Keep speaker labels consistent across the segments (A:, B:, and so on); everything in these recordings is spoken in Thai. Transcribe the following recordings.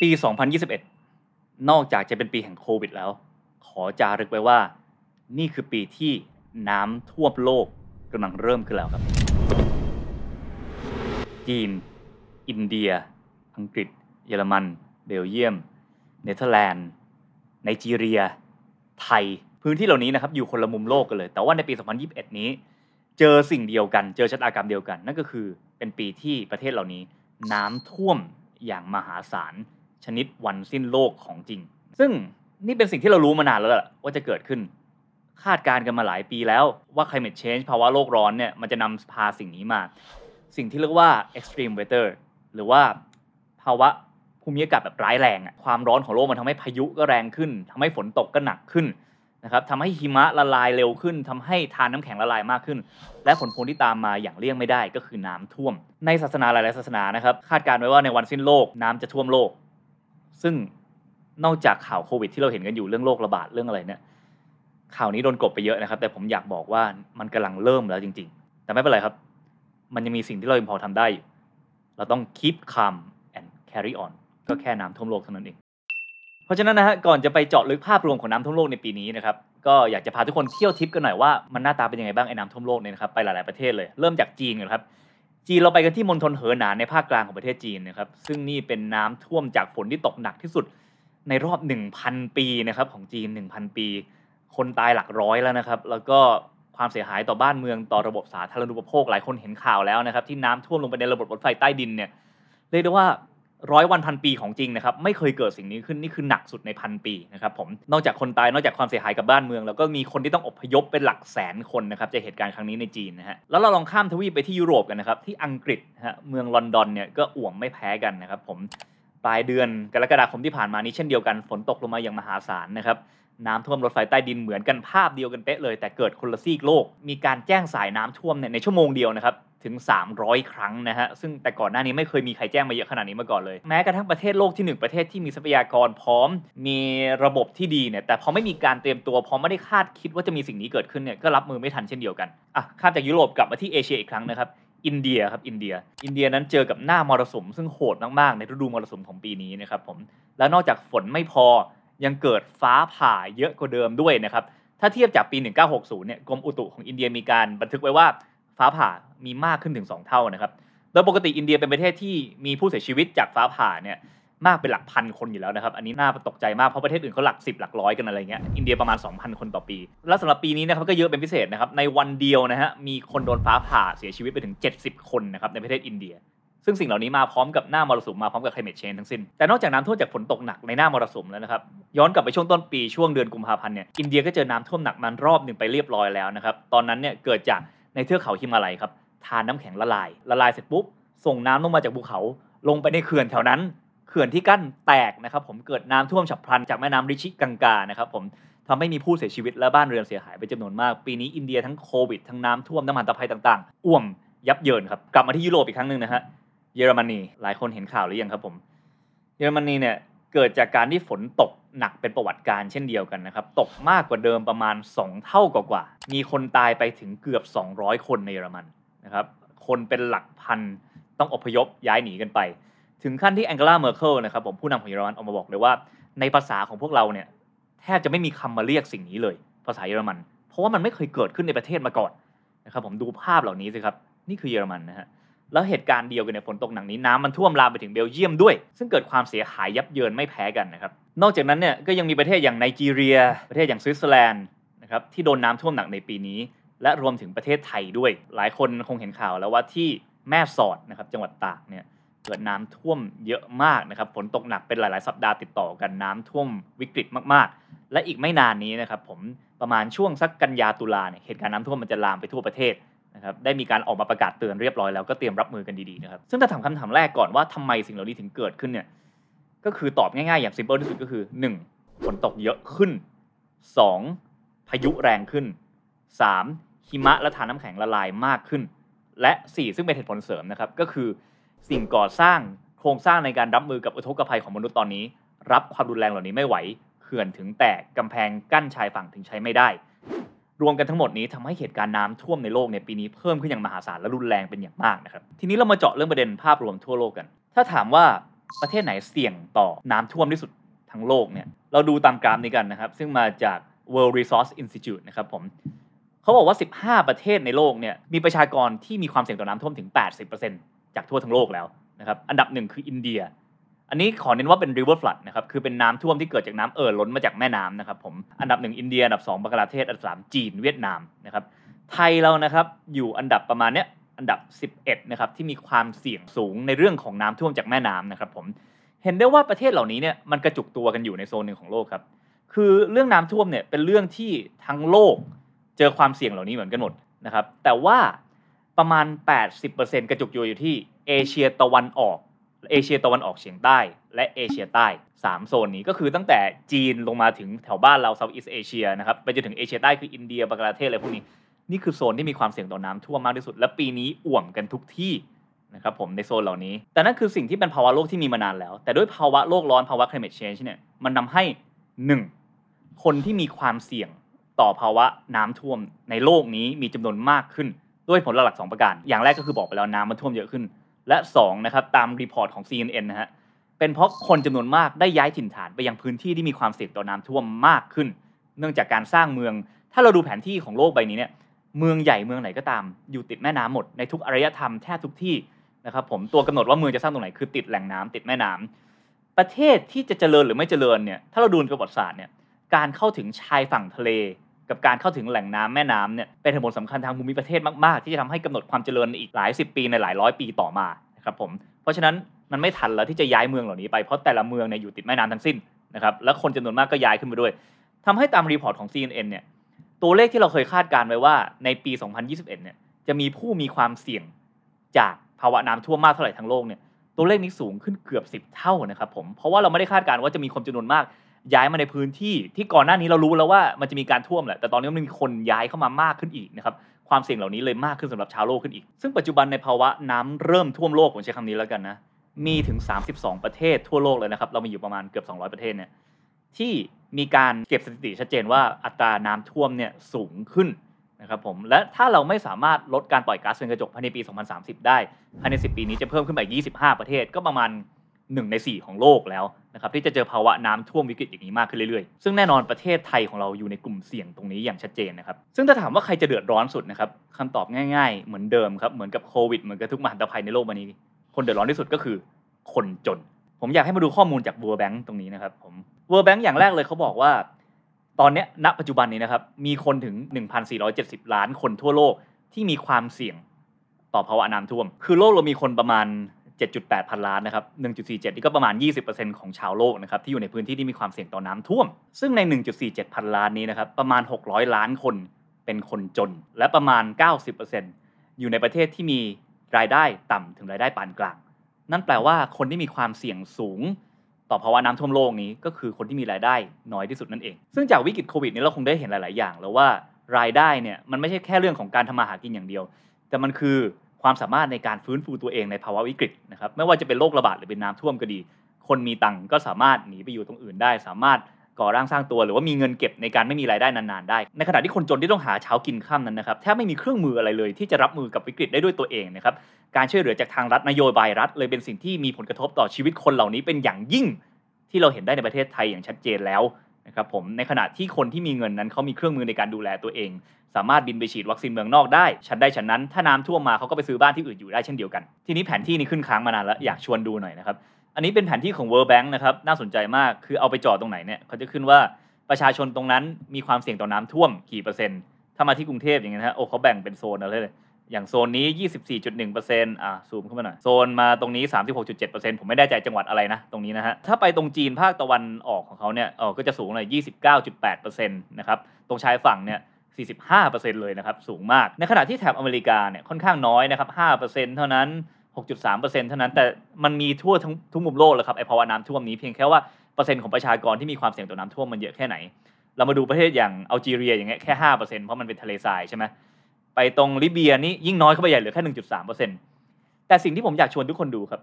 A: ปี 2021 นอกจากจะเป็นปีแห่งโควิดแล้ว ขอจารึกไว้ว่า นี่คือปีที่น้ำท่วมโลกกำลังเริ่มขึ้นแล้วครับ จีน อินเดีย อังกฤษ เยอรมัน เบลเยียม เนเธอร์แลนด์ ไนจีเรีย ไทย พื้นที่เหล่านี้นะครับอยู่คนละมุมโลกกันเลย แต่ว่าในปี 2021 นี้ เจอสิ่งเดียวกัน เจอชะตากรรมเดียวกัน นั่นก็คือเป็นปีที่ประเทศเหล่านี้ น้ำท่วมอย่างมหาศาล ชนิดวันสิ้นโลกของจริง ซึ่งนี่เป็นสิ่งที่เรารู้มานานแล้วแหละว่าจะเกิดขึ้น คาดการณ์กันมาหลายปีแล้วว่า climate change ภาวะโลกร้อนเนี่ยมันจะนำพาสิ่งนี้มา สิ่งที่เรียกว่า extreme weather หรือว่าภาวะภูมิอากาศแบบร้ายแรงอะความร้อนของโลกมันทำให้พายุก็แรงขึ้นทำให้ฝนตกก็หนักขึ้นนะครับทำให้หิมะละลายเร็วขึ้นทำให้ทานน้ำแข็งละลายมากขึ้น และผลพวงที่ตามมาอย่างเลี่ยงไม่ได้ก็คือน้ำท่วม ในศาสนาหลายๆศาสนานะครับคาดการณ์ไว้ว่าในวันสิ้นโลกน้ำจะท่วมโลก ซึ่งนอกจากข่าวโควิด ที่เราเห็นกันอยู่เรื่องโรคระบาดเรื่องอะไรเนี่ยข่าวนี้โดนกบไปเยอะนะครับ แต่ผมอยากบอกว่ามันกำลังเริ่มแล้วจริง ๆ แต่ไม่เป็นไรครับ มันยังมีสิ่งที่เรายังพอทำได้อยู่เราต้อง keep calm and carry on ก็แค่น้ำท่วมโลกเท่านั้นเอง เพราะฉะนั้นนะฮะก่อนจะไปเจาะลึกภาพรวมของน้ำท่วมโลกในปีนี้นะครับก็อยากจะพาทุกคนเที่ยวทิปกันหน่อยว่ามันหน้าตาเป็นยังไงบ้างไอ้น้ำท่วมโลกเนี่ยนะครับไปหลาย ๆประเทศเลยเริ่มจากจีนก่อนครับ จีนเราไปกันที่มณฑลเหอหนานในภาคกลางของประเทศจีนนะครับ ซึ่งนี่เป็นน้ำท่วมจากฝนที่ตกหนักที่สุดในรอบ 1,000 ปีนะครับของจีน 1,000 ปี คนตายหลักร้อยแล้วนะครับ แล้วก็ความเสียหายต่อบ้านเมืองต่อระบบสาธารณูปโภคหลายคนเห็นข่าวแล้วนะครับ ที่น้ำท่วมลงไปในระบบรถไฟใต้ดินเนี่ยเรียกได้ว่า ร้อยวันพันปีของจริงนะครับไม่เคยเกิดสิ่งนี้ขึ้นนี่คือหนักสุดในพันปีนะครับผมนอกจากคนตายนอกจากความเสียหายกับบ้านเมือง แล้วก็มีคนที่ต้องอพยพเป็นหลักแสนคนนะครับจากเหตุการณ์ครั้งนี้ในจีนนะฮะแล้วเราลองข้ามทวีปไปที่ยุโรปกันนะครับที่อังกฤษฮะเมืองลอนดอนเนี่ยก็อ่วมไม่แพ้กันนะครับผมปลายเดือนกรกฎาคมที่ผ่านมานี้เช่นเดียวกันฝนตกลงมาอย่างมหาศาลนะครับน้ำท่วมรถไฟใต้ดินเหมือนกันภาพเดียวกันเป๊ะเลย แต่เกิดคนละซีกโลก มีการแจ้งสายน้ำท่วมเนี่ยในชั่วโมงเดียวนะครับ ถึง 300 ครั้งนะฮะ ซึ่งแต่ก่อนหน้านี้ไม่เคยมีใครแจ้งมาเยอะขนาดนี้มาก่อนเลย แม้กระทั่งประเทศโลกที่ 1 ประเทศที่มีทรัพยากรพร้อม มีระบบที่ดีเนี่ย แต่พอไม่มีการเตรียมตัว พอไม่ได้คาดคิดว่าจะมีสิ่งนี้เกิดขึ้นเนี่ย ก็รับมือไม่ทันเช่นเดียวกัน อะ ข้ามจากยุโรปกลับมาที่เอเชียอีกครั้งนะครับ อินเดียครับ อินเดีย อินเดียนั้นเจอกับหน้ามรสุม ซึ่งโหดมากๆ ในฤดูมรสุมของปีนี้นะครับผม แล้วนอกจากฝนไม่พอ ยังเกิดฟ้าผ่าเยอะกว่าเดิมด้วยนะครับ ถ้าเทียบจากปี 1960 เนี่ย กรมอุตุของอินเดียมีการบันทึกไว้ว่าฟ้าผ่า มีมากขึ้นถึง 2 เท่านะครับ โดยปกติอินเดียเป็นประเทศที่มีผู้เสียชีวิตจากฟ้าผ่าเนี่ยมากเป็นหลักพันคนอยู่แล้วนะครับ อันนี้น่าตกใจมาก เพราะประเทศอื่นเขาหลัก10หลักร้อยกันอะไรเงี้ย อินเดียประมาณ 2,000 คนต่อปี แล้วสำหรับปีนี้นะครับก็เยอะเป็นพิเศษนะครับ ในวันเดียวนะฮะ มีคนโดนฟ้าผ่าเสียชีวิตไปถึง 70 คนนะครับในประเทศอินเดีย ซึ่งสิ่งเหล่านี้มาพร้อมกับหน้ามรสุมมาพร้อมกับ climate change ทั้งสิ้น แต่นอกจากน้ำท่วมจากฝนตกหนักในหน้ามรสุมแล้วนะครับ ย้อนกลับไปช่วงต้นปีช่วงเดือนกุมภาพันธ์เนี่ย อินเดียก็เจอน้ำท่วมหนักมันรอบหนึ่งไปเรียบร้อยแล้วนะครับ ตอนนั้นเนี่ยเกิดจากในเทือกเขาฮิมาลัยครับ ทานน้ำแข็งละลาย ละลายเสร็จปุ๊บ ส่งน้ำลงมาจากภูเขา ลงไปในเขื่อนแถวนั้น เขื่อนที่กั้นแตกนะครับผม เกิดน้ำท่วมฉับพลันจากแม่น้ำริชิกังกา นะครับผมทำให้มีผู้เสียชีวิตและบ้านเรือนเสียหายไปจำนวนมาก ปีนี้อินเดียทั้งโควิด ทั้งน้ำท่วมน้ำมันตะไคร้ต่างๆ อ่วมยับเยินครับ กลับมาที่ยุโรปอีกครั้งหนึ่งนะฮะ เยอรมนี หลายคนเห็นข่าวหรือยังครับผม เยอรมนีเนี่ยเกิดจากการที่ฝนตกหนักเป็นประวัติการณ์เช่นเดียวกันนะครับ ตกมากกว่าเดิมประมาณ 2 เท่ากว่า มีคนตายไปถึงเกือบ 200 คนในเยอรมัน นะครับคนเป็นหลักพันต้องอพยพย้ายหนีกันไป ถึงขั้นที่แองเกลาเมอร์เคิลนะครับผมผู้นำของเยอรมันออกมาบอกเลยว่า ในภาษาของพวกเราเนี่ยแทบจะไม่มีคำมาเรียกสิ่งนี้เลย ภาษาเยอรมัน เพราะว่ามันไม่เคยเกิดขึ้นในประเทศมาก่อนนะครับผมดูภาพเหล่านี้สิครับนี่คือเยอรมันนะฮะแล้วเหตุการณ์เดียวกันเนี่ยฝนตกหนักนี้น้ำมันท่วมลามไปถึงเบลเยียมด้วย ซึ่งเกิดความเสียหายยับเยินไม่แพ้กันนะครับนอกจากนั้นเนี่ยก็ยังมีประเทศอย่างไนจีเรีย ประเทศอย่างสวิตเซอร์แลนด์นะครับที่โดนน้ำท่วมหนักในปีนี้ และรวมถึงประเทศไทยด้วย หลายคนคงเห็นข่าวแล้วว่าที่แม่สอดนะครับจังหวัดตากเนี่ยเกิดน้ำท่วมเยอะมากนะครับฝนตกหนักเป็นหลาย ๆ สัปดาห์ติดต่อกันน้ำท่วมวิกฤตมาก ๆ และอีกไม่นานนี้นะครับผมประมาณช่วงสักกันยาตุลาเนี่ยเหตุการณ์น้ำท่วมมันจะลามไปทั่วประเทศนะครับได้มีการออกมาประกาศเตือนเรียบร้อยแล้วก็เตรียมรับมือกันดี ๆ นะครับ ซึ่งถ้าถามคำถามแรกก่อนว่าทำไมสิ่งเหล่านี้ถึงเกิดขึ้นเนี่ยก็คือตอบง่าย ๆ อย่างซิมเ l ิลที่สุดก็คือ 1. ฝนตกเยอะขึ้น 2. พายุแรงขึ้น 3. หิมะและทานน้ำแข็งละลายมากขึ้น และ 4 ซึ่งเป็นเหตุผลเสริมนะครับก็คือสิ่งก่อสร้างโครงสร้างในการรับมือกับอุทกภัยของมนุษย์ตอนนี้ รับความรุนแรงเหล่านี้ไม่ไหวเขื่อนถึงแตกกำแพงกั้นชายฝั่งถึงใช้ไม่ได้ รวมกันทั้งหมดนี้ทำให้เหตุการณ์น้ำท่วมในโลกในปีนี้เพิ่มขึ้นอย่างมหาศาลและรุนแรงเป็นอย่างมากนะครับทีนี้เรามาเจาะเรื่องประเด็นภาพรวมทั่วโลกกัน ถ้าถามว่าประเทศไหนเสี่ยงต่อน้ำท่วมที่สุดทั้งโลกเนี่ยเราดูตามกราฟนี้กันนะครับซึ่งมาจาก World Resource Institute นะครับผม เขาบอกว่า 15 ประเทศในโลกเนี่ยมีประชากรที่มีความเสี่ยงต่อน้ำท่วมถึง 80%จากทั่วทั้งโลกแล้วนะครับอันดับหนึ่งคืออินเดีย อันนี้ขอเน้นว่าเป็น river flood นะครับคือเป็นน้ำท่วมที่เกิดจากน้ำเอ่อล้นมาจากแม่น้ำนะครับผมอันดับหนึ่งอินเดียอันดับสองบังกลาเทศอันดับสามจีนเวียดนามนะครับไทยเรานะครับอยู่อันดับประมาณเนี้ยอันดับ 11 นะครับที่มีความเสี่ยงสูงในเรื่องของน้ำท่วมจากแม่น้ำนะครับผมเห็นได้ว่าประเทศเหล่านี้เนี่ยมันกระจุกตัวกันอยู่ในโซนหนึ่งของโลกครับคือเรื่องน้ำท่วมเนี่ยเป็นเรื่องที่ทั้งโลก เจอความเสี่ยงเหล่านี้เหมือนกันหมดนะครับ แต่ว่าประมาณ 80%กระจุกตัวอยู่ที่เอเชียตะวันออกเอเชียตะวันออกเฉียงใต้ และเอเชียใต้ 3 โซนนี้ก็คือตั้งแต่จีนลงมาถึงแถวบ้านเราเซาท์อีสเอเชียนะครับไปจนถึงเอเชียใต้คืออินเดียบังกลาเทศอะไรพวกนี้นี่คือโซนที่มีความเสี่ยงต่อน้ำท่วมมากที่สุด และปีนี้อ่วมกันทุกที่นะครับผมในโซนเหล่านี้ แต่นั่นคือสิ่งที่เป็นภาวะโลกที่มีมานานแล้ว แต่ด้วยภาวะโลกร้อนภาวะ climate change เนี่ยมันทาให้ 1. คนที่มีความเสี่ยง ต่อภาวะน้ำท่วมในโลกนี้มีจำนวนมากขึ้นด้วยผลหลักสองประการ อย่างแรกก็คือบอกไปแล้วน้ำมันท่วมเยอะขึ้น และ2นะครับตามรีพอร์ตของ CNN นะฮะเป็นเพราะคนจำนวนมากได้ย้ายถิ่นฐานไปยังพื้นที่ที่มีความเสี่ยงต่อน้ำท่วมมากขึ้น เนื่องจากการสร้างเมือง ถ้าเราดูแผนที่ของโลกใบนี้เนี่ยเมืองใหญ่เมืองไหนก็ตามอยู่ติดแม่น้ำหมดในทุกอารยธรรมแทบทุกที่นะครับผมตัวกำหนดว่าเมืองจะสร้างตรงไหนคือติดแหล่งน้ำติดแม่น้ำประเทศที่จะเจริญหรือไม่เจริญเนี่ยถ้าเราดูประวัติศาสตร์เนี่ยการเข้าถึงชายฝั่งทะเล กับการเข้าถึงแหล่งน้ำแม่น้ำเนี่ยเป็นเหตุผลสำคัญทางภูมิประเทศมาก ๆ ที่จะทำให้กำหนดความเจริญอีกหลายสิบปีในหลายร้อยปีต่อมานะครับผมเพราะฉะนั้นมันไม่ทันแล้วที่จะย้ายเมืองเหล่านี้ไปเพราะแต่ละเมืองเนี่ยอยู่ติดแม่น้ำทั้งสิ้นนะครับและคนจำนวนมากก็ย้ายขึ้นไปด้วยทำให้ตาม report ของ CNN เนี่ยตัวเลขที่เราเคยคาดการณ์ไว้ว่าในปี 2021 เนี่ยจะมีผู้มีความเสี่ยงจากภาวะน้ำท่วมมากเท่าไหร่ทั้งโลกเนี่ยตัวเลขนี้สูงขึ้นเกือบ 10 เท่านะครับผมเพราะว่าเราไม่ได้คาดการณ์ว่าจะมีคนจำนวนมาก ย้ายมาในพื้นที่ที่ก่อนหน้านี้เรารู้แล้วว่ามันจะมีการท่วมแหละแต่ตอนนี้มันมีคนย้ายเข้ามามากขึ้นอีกนะครับความเสี่ยงเหล่านี้เลยมากขึ้นสำหรับชาวโลกขึ้นอีก ซึ่งปัจจุบันในภาวะน้ำเริ่มท่วมโลกผมใช้คำนี้แล้วกันนะมีถึง 32 ประเทศทั่วโลกเลยนะครับเรามีอยู่ประมาณเกือบ 200 ประเทศเนี่ยที่มีการเก็บสถิติชัดเจนว่าอัตราน้ำท่วมเนี่ยสูงขึ้นนะครับผมและถ้าเราไม่สามารถลดการปล่อยก๊าซเรือนกระจกภายในปี 2030 ได้ภายใน 10 ปีนี้จะเพิ่มขึ้นไป 25 ประเทศก็ประมาณ 1ใน 4 ของโลกแล้วนะครับที่จะเจอภาวะน้ำท่วมวิกฤตอย่างนี้มากขึ้นเรื่อยๆ ซึ่งแน่นอนประเทศไทยของเราอยู่ในกลุ่มเสี่ยงตรงนี้อย่างชัดเจนนะครับ ซึ่งถ้าถามว่าใครจะเดือดร้อนสุดนะครับคำตอบง่ายๆ เหมือนเดิมครับเหมือนกับโควิดเหมือนกับทุกมหันตภัยในโลกวันนี้ คนเดือดร้อนที่สุดก็คือ คนจน ผมอยากให้มาดูข้อมูลจาก World Bank ตรงนี้นะครับผม World Bank อย่างแรกเลยเขาบอกว่า ตอนนี้ณปัจจุบันนี้นะครับมีคนถึง 1,470 ล้านคนทั่วโลกที่มีความเสี่ยงต่อภาวะน้ำท่วม คือโลกเรามีคนประมาณ 7.8 พันล้านนะครับ 1.47 นี่ก็ประมาณ 20%ของชาวโลกนะครับที่อยู่ในพื้นที่ที่มีความเสี่ยงต่อน้ำท่วม ซึ่งใน 1.47 พันล้านนี้นะครับประมาณ 600 ล้านคนเป็นคนจน และประมาณ 90%อยู่ในประเทศที่มีรายได้ต่ำถึงรายได้ปานกลาง นั่นแปลว่าคนที่มีความเสี่ยงสูง ต่อภาวะน้ำท่วมโลกนี้ก็คือคนที่มีรายได้น้อยที่สุดนั่นเอง ซึ่งจากวิกฤตโควิดนี้เราคงได้เห็นหลาย ๆ อย่าง แล้วว่ารายได้เนี่ยมันไม่ใช่แค่เรื่องของการทำมาหากินอย่างเดียว แต่มันคือ ความสามารถในการฟื้นฟูตัวเองในภาวะวิกฤตนะครับไม่ว่าจะเป็นโรคระบาดหรือเป็นน้ำท่วมก็ดี คนมีตังก็สามารถหนีไปอยู่ตรงอื่นได้ สามารถก่อร่างสร้างตัวหรือว่ามีเงินเก็บในการไม่มีรายได้นานๆได้ ในขณะที่คนจนที่ต้องหาเช้ากินข้ามนั้นนะครับแทบไม่มีเครื่องมืออะไรเลยที่จะรับมือกับวิกฤตได้ด้วยตัวเองนะครับการช่วยเหลือจากทางรัฐนโยบายรัฐ เลยเป็นสิ่งที่มีผลกระทบต่อชีวิตคนเหล่านี้เป็นอย่างยิ่งที่เราเห็นได้ในประเทศไทยอย่างชัดเจนแล้ว นะครับผมในขณะที่คนที่มีเงินนั้นเขามีเครื่องมือในการดูแลตัวเอง สามารถบินไปฉีดวัคซีนเมืองนอกได้ฉันได้ฉันนั้น ถ้าน้ำท่วมมาเขาก็ไปซื้อบ้านที่อื่นอยู่ได้เช่นเดียวกัน ทีนี้แผนที่นี้ขึ้นค้างมานานแล้วอยากชวนดูหน่อยนะครับอันนี้เป็นแผนที่ของ World Bank นะครับน่าสนใจมากคือเอาไปจอดตรงไหนเนี่ยเขาจะขึ้นว่าประชาชนตรงนั้นมีความเสี่ยงต่อน้ำท่วมกี่เปอร์เซ็นต์ถ้ามาที่กรุงเทพอย่างเงี้ยนะฮะโอ้เขาแบ่งเป็นโซนอะไรเลย อย่างโซนนี้ 24.1%อะซูมขึ้นมาหน่อย โซนมาตรงนี้ 36.7%ผมไม่แน่ใจจังหวัดอะไรนะ ตรงนี้นะฮะ ถ้าไปตรงจีนภาคตะวันออกของเขาเนี่ยเออก็จะสูงเลย29.8%นะครับ ตรงชายฝั่งเนี่ย45%เลยนะครับ สูงมาก ในขณะที่แถบอเมริกาเนี่ยค่อนข้างน้อยนะครับ 5%เท่านั้น 6.3%เท่านั้น แต่มันมีทั่วทั้งทุกมุมโลกเลยครับไอภาวะน้ำท่วมนี้เพียงแค่ว่าเปอร์เซ็นต์ของประชากรที่มีความเสี่ยงต่อน้ำท่วมมันเยอะแค่ไหน เรามาดูประเทศอย่างอัลจีเรียอย่างเงี้ยแค่5%เพราะมันเป็นทะเลทรายใช่ไหม ไปตรงลิเบียนี่ยิ่งน้อยเข้าไปใหญ่เหลือแค่หนึ่งจุดสามเปอร์เซ็นต์แต่สิ่งที่ผมอยากชวนทุกคนดูครับ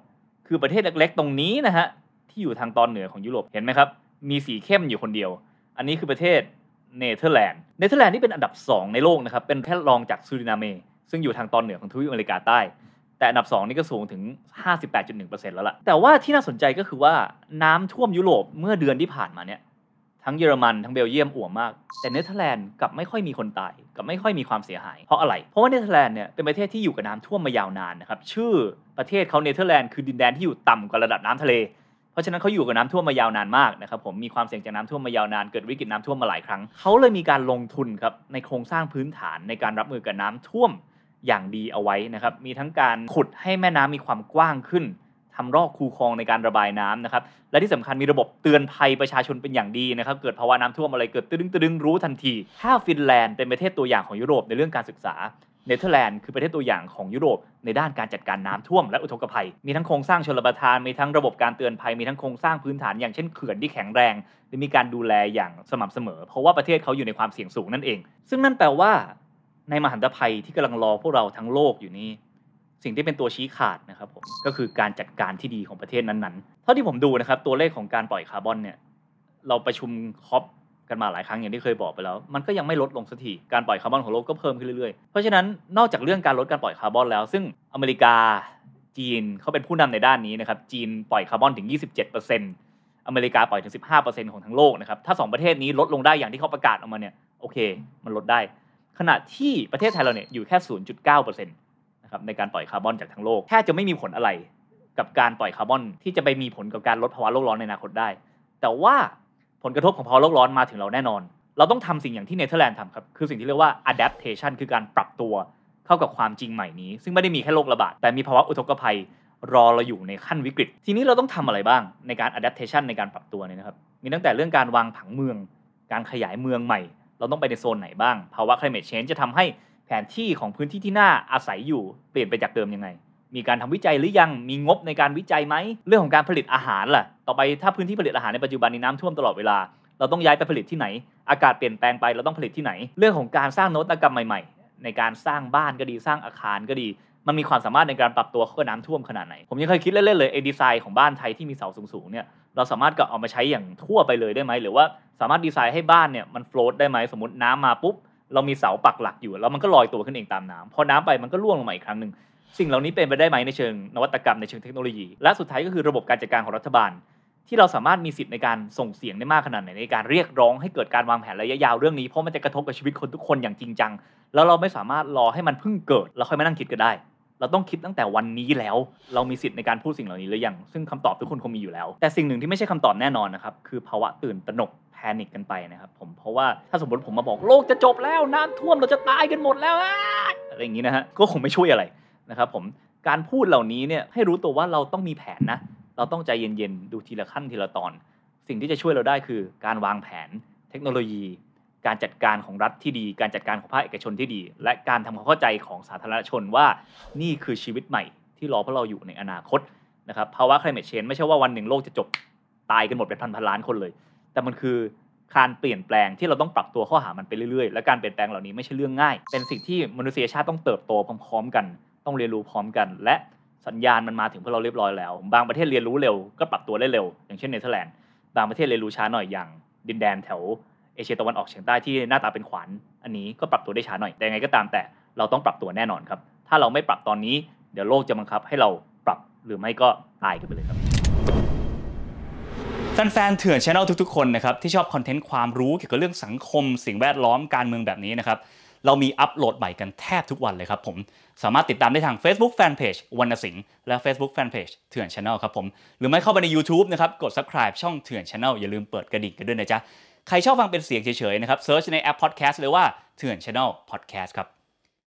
A: คือประเทศเล็กๆ ตรงนี้นะฮะที่อยู่ทางตอนเหนือของยุโรปเห็นไหมครับ มีสีเข้มอยู่คนเดียว อันนี้คือประเทศเนเธอร์แลนด์เนเธอร์แลนด์นี่เป็นอันดับ 2 ในโลกนะครับ เป็นแค่รองจากซูรินาเมซึ่งอยู่ทางตอนเหนือของทวีปอเมริกาใต้ แต่อันดับ 2 นี่ก็สูงถึง 58.1%แล้วล่ะ แต่ว่าที่น่าสนใจก็คือว่าน้ำท่วมยุโรปเมื่อเดือนที่ผ่านมาเนี่ย ทั้งเยอรมันทั้งเบลเยียมอ่วมมาก แต่เนเธอร์แลนด์กลับไม่ค่อยมีคนตายกับไม่ค่อยมีความเสียหาย เพราะอะไร เพราะว่าเนเธอร์แลนด์เนี่ยเป็นประเทศที่อยู่กับน้ำท่วมมายาวนานนะครับชื่อประเทศเขาเนเธอร์แลนด์คือดินแดนที่อยู่ต่ำกว่าระดับน้ำทะเล เพราะฉะนั้นเขาอยู่กับน้ำท่วมมายาวนานมากนะครับผมมีความเสี่ยงจากน้ำท่วมมายาวนานเกิดวิกฤตน้ำท่วมมาหลายครั้งเขาเลยมีการลงทุนครับในโครงสร้างพื้นฐานในการรับมือกับน้ำท่วมอย่างดีเอาไว้นะครับมีทั้งการขุดให้แม่น้ำมีความกว้างขึ้น ทำรอกคูคลองในการระบายน้ำนะครับ และที่สำคัญมีระบบเตือนภัยประชาชนเป็นอย่างดีนะครับ เกิดภาวะน้ำท่วมอะไรเกิดตึ้งตึ้งรู้ทันที ถ้าฟินแลนด์เป็นประเทศตัวอย่างของยุโรปในเรื่องการศึกษา เนเธอร์แลนด์คือประเทศตัวอย่างของยุโรปในด้านการจัดการน้ำท่วมและอุทกภัย มีทั้งโครงสร้างชลประทาน มีทั้งระบบการเตือนภัย มีทั้งโครงสร้างพื้นฐานอย่างเช่นเขื่อนที่แข็งแรง และมีการดูแลอย่างสม่ำเสมอ เพราะว่าประเทศเขาอยู่ในความเสี่ยงสูงนั่นเอง ซึ่งนั่นแปลว่า ในมหันตภัยที่กำลังรอพวกเราทั้งโลกอยู่นี้ สิ่งที่เป็นตัวชี้ขาดนะครับผมก็คือการจัดการที่ดีของประเทศนั้นๆ เท่าที่ผมดูนะครับ ตัวเลขของการปล่อยคาร์บอนเนี่ยเราประชุมคอปกันมาหลายครั้งอย่างที่เคยบอกไปแล้ว มันก็ยังไม่ลดลงสักทีการปล่อยคาร์บอนของโลกก็เพิ่มขึ้นเรื่อยๆ เพราะฉะนั้นนอกจากเรื่องการลดการปล่อยคาร์บอนแล้ว ซึ่งอเมริกาจีนเขาเป็นผู้นำในด้านนี้นะครับจีนปล่อยคาร์บอนถึง 27%อเมริกาปล่อยถึง 15%ของทั้งโลกนะครับถ้า 2 ประเทศนี้ลดลงได้อย่างที่เขาประกาศออกมาเนี่ยโอเค มันลดได้ ขณะที่ประเทศไทยเราเนี่ยอยู่แค่ 0.9% นะครับในการปล่อยคาร์บอนจากทั้งโลกแค่จะไม่มีผลอะไรกับการปล่อยคาร์บอนที่จะไปมีผลกับการลดภาวะโลกร้อนในอนาคตได้ แต่ว่าผลกระทบของภาวะโลกร้อนมาถึงเราแน่นอน เราต้องทำสิ่งอย่างที่เนเธอร์แลนด์ทำครับ คือสิ่งที่เรียกว่า adaptation คือการปรับตัวเข้ากับความจริงใหม่นี้ ซึ่งไม่ได้มีแค่โรคระบาด แต่มีภาวะอุทกภัยรอเราอยู่ในขั้นวิกฤต ทีนี้เราต้องทำอะไรบ้างในการ adaptation ในการปรับตัวเนี่ยนะครับ มีตั้งแต่เรื่องการวางผังเมือง การขยายเมืองใหม่ เราต้องไปในโซนไหนบ้าง ภาวะ climate change จะทำให้ ผนที่ของพื้นที่ที่น่าอาศัยอยู่เปลี่ยนไปจากเดิมยังไง มีการทำวิจัยหรือยัง มีงบในการวิจัยไหม เรื่องของการผลิตอาหารล่ะ ต่อไปถ้าพื้นที่ผลิตอาหารในปัจจุบันนี้น้ำท่วมตลอดเวลา เราต้องย้ายไปผลิตที่ไหน อากาศเปลี่ยนแปลงไปเราต้องผลิตที่ไหน เรื่องของการสร้างนวัตกรรมใหม่ๆ ในการสร้างบ้านก็ดี สร้างอาคารก็ดี มันมีความสามารถในการปรับตัวเข้ากับน้ำท่วมขนาดไหน ผมยังเคยคิดเล่นๆเลยไอ้ดีไซน์ของบ้านไทยที่มีเสาสูงๆเนี่ย เราสามารถก็เอามาใช้อย่างทั่วไปเลยได้ไหมหรือว่าสามารถดีไซน์ให้บ้านเนี่ยมันโฟลตได้ไหมสมมติน้ำมาปุ๊บ เรามีเสาปักหลักอยู่แล้วมันก็ลอยตัวขึ้นเองตามน้ำพอน้ำไปมันก็ล่วงลงมาอีกครั้งหนึ่งสิ่งเหล่านี้เป็นไปได้ไหมในเชิงนวัตกรรมในเชิงเทคโนโลยี และสุดท้ายก็คือระบบการจัดการของรัฐบาล ที่เราสามารถมีสิทธิ์ในการส่งเสียงได้มากขนาดไหนในการเรียกร้องให้เกิดการวางแผนระยะยาวเรื่องนี้เพราะมันจะกระทบกับชีวิตคนทุกคนอย่างจริงจังแล้วเราไม่สามารถรอให้มันเพิ่งเกิดแล้วค่อยมานั่งคิดก็ได้ เราต้องคิดตั้งแต่วันนี้แล้ว เรามีสิทธิ์ในการพูดสิ่งเหล่านี้หรือยัง ซึ่งคำตอบทุกคนคงมีอยู่แล้ว แต่สิ่งหนึ่งที่ไม่ใช่คำตอบแน่นอนนะครับ คือภาวะตื่นตระหนกแพนิคกันไปนะครับผม เพราะว่าถ้าสมมติผมมาบอกโลกจะจบแล้วน้ำท่วมเราจะตายกันหมดแล้วอะไรอย่างนี้นะฮะ ก็คงไม่ช่วยอะไรนะครับผม การพูดเหล่านี้เนี่ยให้รู้ตัวว่าเราต้องมีแผนนะ เราต้องใจเย็นๆ ดูทีละขั้นทีละตอน สิ่งที่จะช่วยเราได้คือการวางแผน เทคโนโลยี การจัดการของรัฐที่ดี การจัดการของภาคเอกชนที่ดี และการทำความเข้าใจของสาธารณชนว่านี่คือชีวิตใหม่ที่รอพวกเราอยู่ในอนาคตนะครับภาวะ climate change ไม่ใช่ว่าวันหนึ่งโลกจะจบตายกันหมดเป็นพันพันล้านคนเลย แต่มันคือการเปลี่ยนแปลงที่เราต้องปรับตัวเข้าหามันไปเรื่อยๆ และการเปลี่ยนแปลงเหล่านี้ไม่ใช่เรื่องง่าย เป็นสิ่งที่มนุษยชาติต้องเติบโตพร้อมๆกัน ต้องเรียนรู้พร้อมกัน และสัญญาณมันมาถึงพวกเราเรียบร้อยแล้ว บางประเทศเรียนรู้เร็วก็ปรับตัวได้เร็ว อย่างเช่นเนเธอร์แลนด์ บางประเทศเรียนรู้ช้าหน่อยอย่างดินแดนแถว เอเชียตะวันออกเฉียงใต้ที่หน้าตาเป็นขวานอันนี้ก็ปรับตัวได้ช้าหน่อยแต่ยังไงก็ตามแต่เราต้องปรับตัวแน่นอนครับ ถ้าเราไม่ปรับตอนนี้เดี๋ยวโลกจะบังคับให้เราปรับหรือไม่ก็ตายกันไปเลยครับแฟนๆเถื่อนช anel ทุกๆคนนะครับที่ชอบคอนเทนต์ความรู้เกี่ยวกับเรื่องสังคม สิ่งแวดล้อมการเมืองแบบนี้นะครับเรามีอัปโหลดใหม่กันแทบทุกวันเลยครับผม สามารถติดตามได้ทาง Facebook Fanpage วรรณสิงห์และ Facebook Fanpage เถื่อนช anel ครับผม หรือไม่เข้าไปใน YouTube นะครับ กด subscribe ช่องเถื่อนช anel อย่าลืมเปิดกระดิ่งกันด้วยนะจ๊ะ ใครชอบฟังเป็นเสียงเฉยๆนะครับเซิร์ชในแอปพอดแคสต์เลยว่าเถื่อนช ANNEL Podcast ครับ